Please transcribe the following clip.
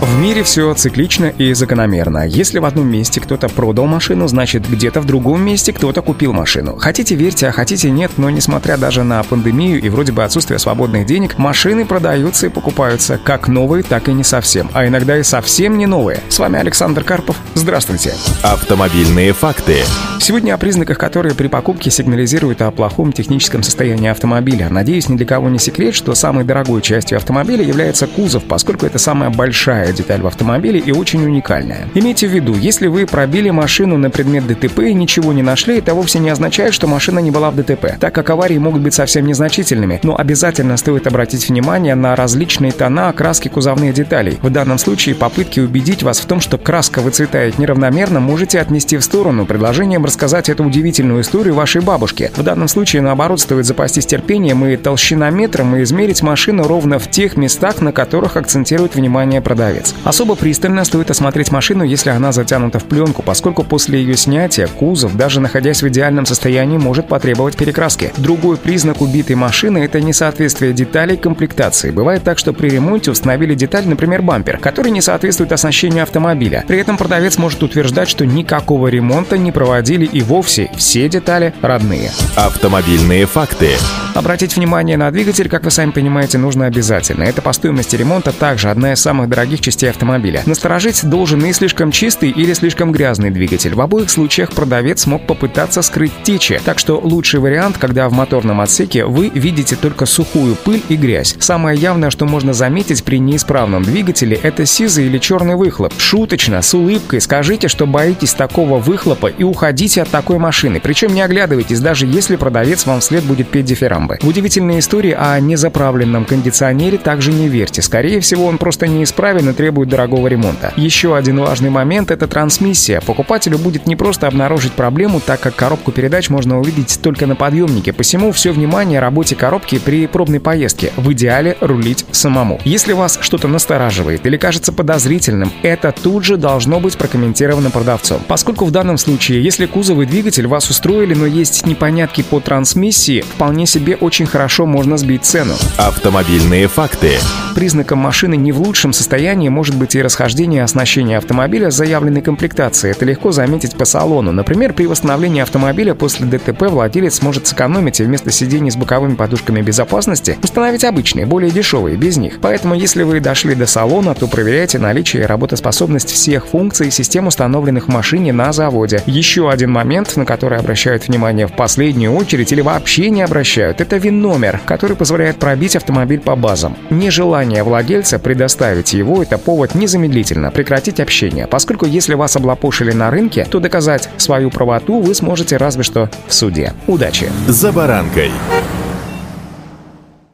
В мире все циклично и закономерно. Если в одном месте кто-то продал машину, значит где-то в другом месте кто-то купил машину. Хотите верьте, а хотите нет, но несмотря даже на пандемию и вроде бы отсутствие свободных денег, машины продаются и покупаются как новые, так и не совсем, а иногда и совсем не новые. С вами Александр Карпов. Здравствуйте. Автомобильные факты. Сегодня о признаках, которые при покупке сигнализируют о плохом техническом состоянии автомобиля. Надеюсь, ни для кого не секрет, что самой дорогой частью автомобиля является кузов, поскольку это самая большая ключевая деталь в автомобиле и очень уникальная. Имейте в виду, если вы пробили машину на предмет ДТП и ничего не нашли, это вовсе не означает, что машина не была в ДТП, так как аварии могут быть совсем незначительными, но обязательно стоит обратить внимание на различные тона окраски кузовных деталей. В данном случае попытки убедить вас в том, что краска выцветает неравномерно, можете отнести в сторону предложением рассказать эту удивительную историю вашей бабушке. В данном случае, наоборот, стоит запастись терпением и толщинометром и измерить машину ровно в тех местах, на которых акцентирует внимание продавец продавец. Особо пристально стоит осмотреть машину, если она затянута в пленку, поскольку после ее снятия кузов, даже находясь в идеальном состоянии, может потребовать перекраски. Другой признак убитой машины – это несоответствие деталей комплектации. Бывает так, что при ремонте установили деталь, например, бампер, который не соответствует оснащению автомобиля. При этом продавец может утверждать, что никакого ремонта не проводили и вовсе все детали родные. Автомобильные факты. Обратить внимание на двигатель, как вы сами понимаете, нужно обязательно. Это по стоимости ремонта также одна из самых дорогих частей автомобиля. Насторожить должен и слишком чистый или слишком грязный двигатель. В обоих случаях продавец мог попытаться скрыть течи. Так что лучший вариант, когда в моторном отсеке вы видите только сухую пыль и грязь. Самое явное, что можно заметить при неисправном двигателе, это сизый или черный выхлоп. Шуточно, с улыбкой скажите, что боитесь такого выхлопа и уходите от такой машины. Причем не оглядывайтесь, даже если продавец вам вслед будет петь дифирамбы. В удивительной истории о незаправленном кондиционере также не верьте. Скорее всего, он просто неисправен и требует дорогого ремонта. Еще один важный момент — это трансмиссия. Покупателю будет не просто обнаружить проблему, так как коробку передач можно увидеть только на подъемнике. Посему все внимание работе коробки при пробной поездке. В идеале рулить самому. Если вас что-то настораживает или кажется подозрительным, это тут же должно быть прокомментировано продавцом. Поскольку в данном случае, если кузов и двигатель вас устроили, но есть непонятки по трансмиссии, вполне себе очень хорошо можно сбить цену. Автомобильные факты. Признаком машины не в лучшем состоянии может быть и расхождение оснащения автомобиля с заявленной комплектацией. Это легко заметить по салону. Например, при восстановлении автомобиля после ДТП владелец сможет сэкономить и вместо сидений с боковыми подушками безопасности установить обычные, более дешевые, без них. Поэтому, если вы дошли до салона, то проверяйте наличие и работоспособность всех функций и систем, установленных в машине на заводе. Еще один момент, на который обращают внимание в последнюю очередь или вообще не обращают, это ВИН-номер, который позволяет пробить автомобиль по базам. Нежелание владельца предоставить его – это повод незамедлительно прекратить общение, поскольку если вас облапошили на рынке, то доказать свою правоту вы сможете разве что в суде. Удачи! За баранкой.